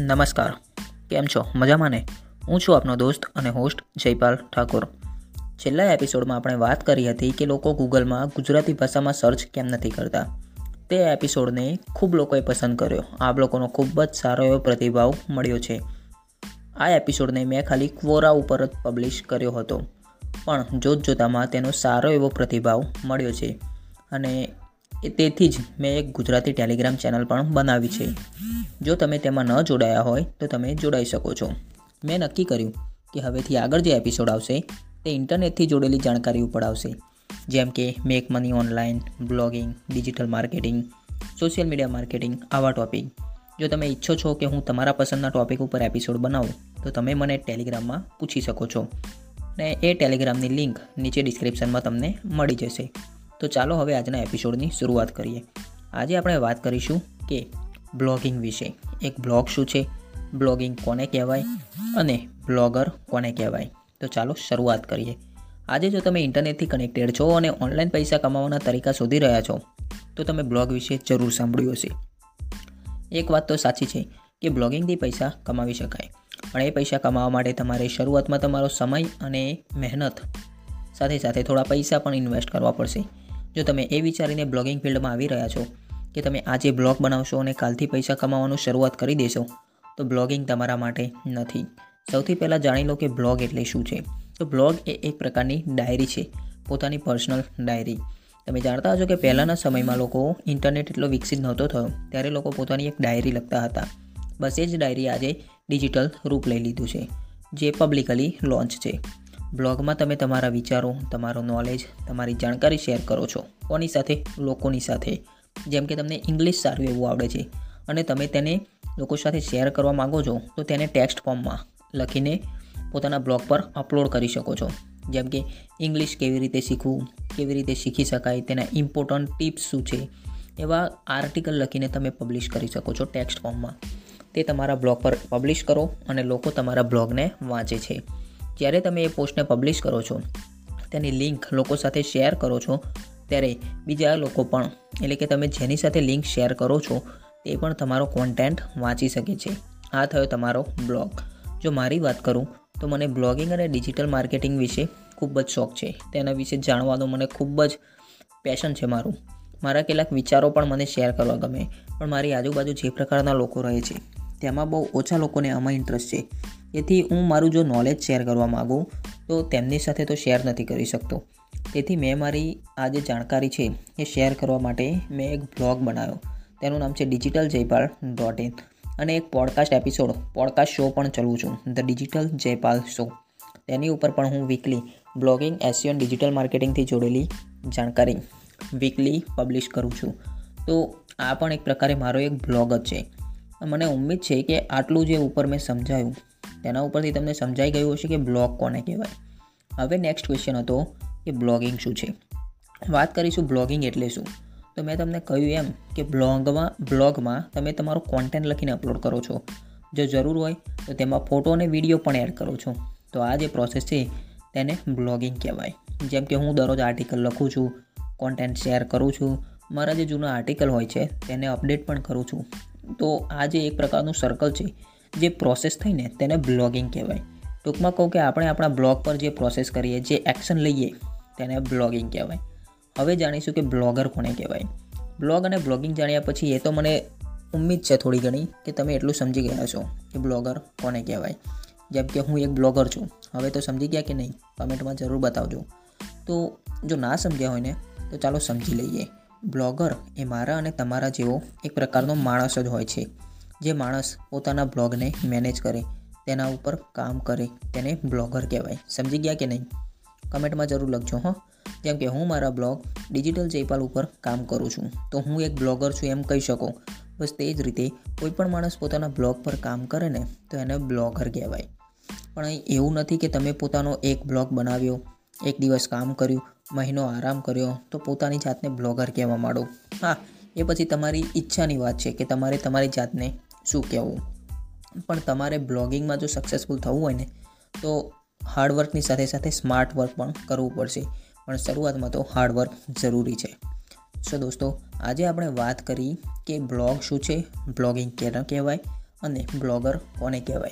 નમસ્કાર. કેમ છો? મજામાં ને? હું છું આપનો દોસ્ત અને હોસ્ટ જયપાલ ઠાકોર. છેલ્લા એપિસોડમાં આપણે વાત કરી હતી કે લોકો ગૂગલમાં ગુજરાતી ભાષામાં સર્ચ કેમ નથી કરતા. તે એપિસોડને ખૂબ લોકોએ પસંદ કર્યો. આપ લોકોનો ખૂબ જ સારો એવો પ્રતિભાવ મળ્યો છે. આ એપિસોડને મેં ખાલી ક્વોરા ઉપર જ પબ્લિશ કર્યો હતો. પણ જોત જોતામાં તેનો સારો એવો પ્રતિભાવ મળ્યો છે. અને તેથી જ મેં એક ગુજરાતી ટેલિગ્રામ ચેનલ પણ બનાવી છે. જો તમે તેમાં ન જોડાયા હોય, તો તમે જોડાઈ શકો છો. મેં નક્કી કર્યું કે હવેથી આગળ જે એપિસોડ આવશે, તે ઇન્ટરનેટથી જોડેલી જાણકારી ઉપર આવશે. જેમ કે make money online, blogging, digital marketing, social media marketing, આવા ટોપિક. જો તમે ઈચ્છો છો કે હું તમારા પસંદના ટોપિક ઉપર એપિસોડ બનાવું, તો તમે મને ટેલિગ્રામમાં પૂછી શકો છો. અને એ ટેલિગ્રામની લિંક નીચે ડિસ્ક્રિપ્શનમાં તમને મળી જશે. તો ચાલો હવે આજના એપિસોડની શરૂઆત કરીએ. આજે આપણે વાત કરીશું કે બ્લોગિંગ વિશે. એક બ્લોગ શું છે? બ્લોગિંગ કોને કહેવાય? અને બ્લોગર કોને કહેવાય? તો ચાલો શરૂઆત કરીએ. આજે જો તમે ઇન્ટરનેટથી કનેક્ટેડ છો અને ઓનલાઈન પૈસા કમાવાના તરીકા શોધી રહ્યા છો, તો તમે બ્લોગ વિશે જરૂર સાંભળ્યું હશે. એક વાત તો સાચી છે કે બ્લોગિંગથી પૈસા કમાવી શકાય, પણ એ પૈસા કમાવા માટે તમારે શરૂઆતમાં તમારો સમય અને મહેનત સાથે સાથે થોડા પૈસા પણ ઇન્વેસ્ટ કરવા પડશે. જો તમે એ વિચારીને બ્લોગિંગ ફિલ્ડમાં આવી રહ્યા છો કે તમે આજે બ્લોગ બનાવશો અને કાલથી પૈસા કમાવાનું શરૂઆત કરી દેશો, તો બ્લોગિંગ તમારા માટે નથી. સૌથી પહેલાં જાણી લો કે બ્લોગ એટલે શું છે. તો બ્લોગ એ એક પ્રકારની ડાયરી છે, પોતાની પર્સનલ ડાયરી. તમે જાણતા હશો કે પહેલાંના સમયમાં લોકો ઇન્ટરનેટ એટલો વિકસિત નહોતો થયો, ત્યારે લોકો પોતાની એક ડાયરી લખતા હતા. બસ એ જ ડાયરી આજે ડિજિટલ રૂપ લઈ લીધું છે, જે પબ્લિકલી લોન્ચ છે. બ્લોગમાં તમે તમારા વિચારો, તમારો નોલેજ તમારી જાણકારી શેર કરો છો. કોની સાથે? લોકોની સાથે. જેમ કે તમને ઇંગ્લિશ સારું એવું આવડે છે. અને તમે તેને લોકો સાથે શેર કરવા માગો છો, તો તેને ટેક્સ્ટ ફોર્મમાં લખીને પોતાના બ્લોગ પર અપલોડ કરી શકો છો. જેમ કે ઇંગ્લિશ કેવી રીતે શીખવું, કેવી રીતે શીખી શકાય, તેના ઇમ્પોર્ટન્ટ ટિપ્સ શું છે, એવા આર્ટિકલ લખીને તમે પબ્લિશ કરી શકો છો ટેક્સ્ટ ફોર્મમાં તે તમારા બ્લોગ પર પબ્લિશ કરો અને લોકો તમારા બ્લોગને વાંચે છે. જ્યારે તમે એ પોસ્ટને પબ્લિશ કરો છો, તેની લિંક લોકો સાથે શેર કરો છો, ત્યારે બીજા લોકો પણ, એટલે કે તમે જેની સાથે લિંક શેર કરો છો, તે પણ તમારો કોન્ટેન્ટ વાંચી શકે છે. આ થયો તમારો બ્લોગ. જો મારી વાત કરું, તો મને બ્લોગિંગ અને ડિજિટલ માર્કેટિંગ વિશે ખૂબ જ શોખ છે. તેના વિશે જાણવાનો મને ખૂબ જ પેશન છે મારું. મારા કેટલાક વિચારો પણ મને શેર કરવા ગમે, પણ મારી આજુબાજુ જે પ્રકારના લોકો રહે છે તેમાં બહુ ઓછા લોકોને આમાં ઇન્ટરેસ્ટ છે. તેથી હું મારું જો નોલેજ શેર કરવા માગું, તો તેમની સાથે તો શેર નથી કરી શકતો. તેથી મેં મારી આ જે જાણકારી છે, એ શેર કરવા માટે મેં એક બ્લોગ બનાવ્યો. તેનું નામ છે ડિજિટલ જયપાલ ડોટ ઇન અને એક પોડકાસ્ટ એપિસોડ પોડકાસ્ટ શો પણ ચલું છું ધ ડિજિટલ જયપાલ શો તેની ઉપર પણ હું વીકલી બ્લોગિંગ એસિયન ડિજિટલ માર્કેટિંગથી જોડેલી જાણકારી વીકલી પબ્લિશ કરું છું. તો આ પણ એક પ્રકારે મારો એક બ્લોગ જ છે. મને ઉમ્મીદ છે કે આટલું જે ઉપર મેં સમજાયું, તેના ઉપરથી તમને સમજાઈ ગયું હશે કે બ્લોગ કોને કહેવાય. હવે નેક્સ્ટ ક્વેશ્ચન હતો કે બ્લોગિંગ શું છે? વાત કરીશું બ્લોગિંગ એટલે શું? તો મેં તમને કહ્યું એમ કે બ્લોગમાં બ્લોગમાં તમે તમારો કોન્ટેન્ટ લખીને અપલોડ કરો છો. જો જરૂર હોય તો તેમાં ફોટો અને વીડિયો પણ એડ કરો છો. તો આ જે પ્રોસેસ છે, તેને બ્લોગિંગ કહેવાય. જેમ કે હું દરરોજ આર્ટિકલ લખું છું કોન્ટેન્ટ શેર કરું છું. મારા જે જૂના આર્ટિકલ હોય છે, તેને અપડેટ પણ કરું છું. તો આ જે એક પ્રકારનું સર્કલ છે, જે પ્રોસેસ થઈને તેને બ્લોગિંગ કહેવાય. ટૂંકમાં કહું કે આપણે આપણા બ્લોગ પર જે પ્રોસેસ કરીએ, જે એક્શન લઈએ, તેને બ્લોગિંગ કહેવાય. હવે જાણીશું કે બ્લોગર કોને કહેવાય. બ્લોગ અને બ્લોગિંગ જાણ્યા પછી એ તો મને ઉમ્મીદ છે થોડી ઘણી કે તમે એટલું સમજી ગયા છો કે બ્લોગર કોને કહેવાય. જેમ કે હું એક બ્લોગર છું. હવે તો સમજી ગયા કે નહીં? કમેન્ટમાં જરૂર બતાવજો. તો જો ના સમજ્યા હોય ને, તો ચાલો સમજી લઈએ. બ્લોગર એ મારા અને તમારા જેવો એક પ્રકારનો માણસ જ હોય છે. જે માણસ પોતાના બ્લોગને મેનેજ કરે, તેના ઉપર કામ કરે, તેને બ્લોગર કહેવાય. સમજી ગયા કે નહીં? કમેન્ટમાં જરૂર લખજો, હો. જેમ કે હું મારા બ્લોગ ડિજિટલ જયપાલ ઉપર કામ કરું છું, તો હું એક બ્લોગર છું એમ કહી શકો. બસ તે જ રીતે કોઈ પણ માણસ પોતાના બ્લોગ પર કામ કરે ને, તો એને બ્લોગર કહેવાય. પણ એવું નથી કે તમે પોતાનો એક બ્લોગ બનાવ્યો, એક દિવસ કામ કર્યું મહિનો આરામ કર્યો તો પોતાની જાતને બ્લોગર કહેવા માંડો. હા, એ પછી તમારી ઈચ્છાની વાત છે કે તમારે તમારી જાતને શું કહેવું? પણ તમારે બ્લોગિંગમાં જો સક્સેસફુલ થવું હોય ને, તો હાર્ડવર્કની સાથે સાથે સ્માર્ટ વર્ક પણ કરવું પડશે. પણ શરૂઆતમાં તો હાર્ડવર્ક જરૂરી છે. સો દોસ્તો, આજે આપણે વાત કરી કે બ્લોગ શું છે, બ્લોગિંગ કેને કહેવાય અને બ્લોગર કોને કહેવાય?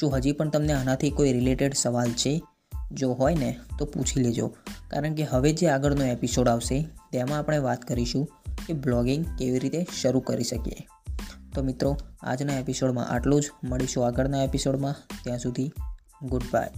શું હજી પણ તમને આનાથી કોઈ રિલેટેડ સવાલ છે? જો હોય ને, તો પૂછી લેજો. કારણ કે હવે જે આગળનો એપિસોડ આવશે, તેમાં આપણે વાત કરીશું કે બ્લોગિંગ કેવી રીતે શરૂ કરી શકીએ. તો મિત્રો, આજના એપિસોડમાં આટલું જ. મળીશું આગળના એપિસોડમાં ત્યાં સુધી ગુડ બાય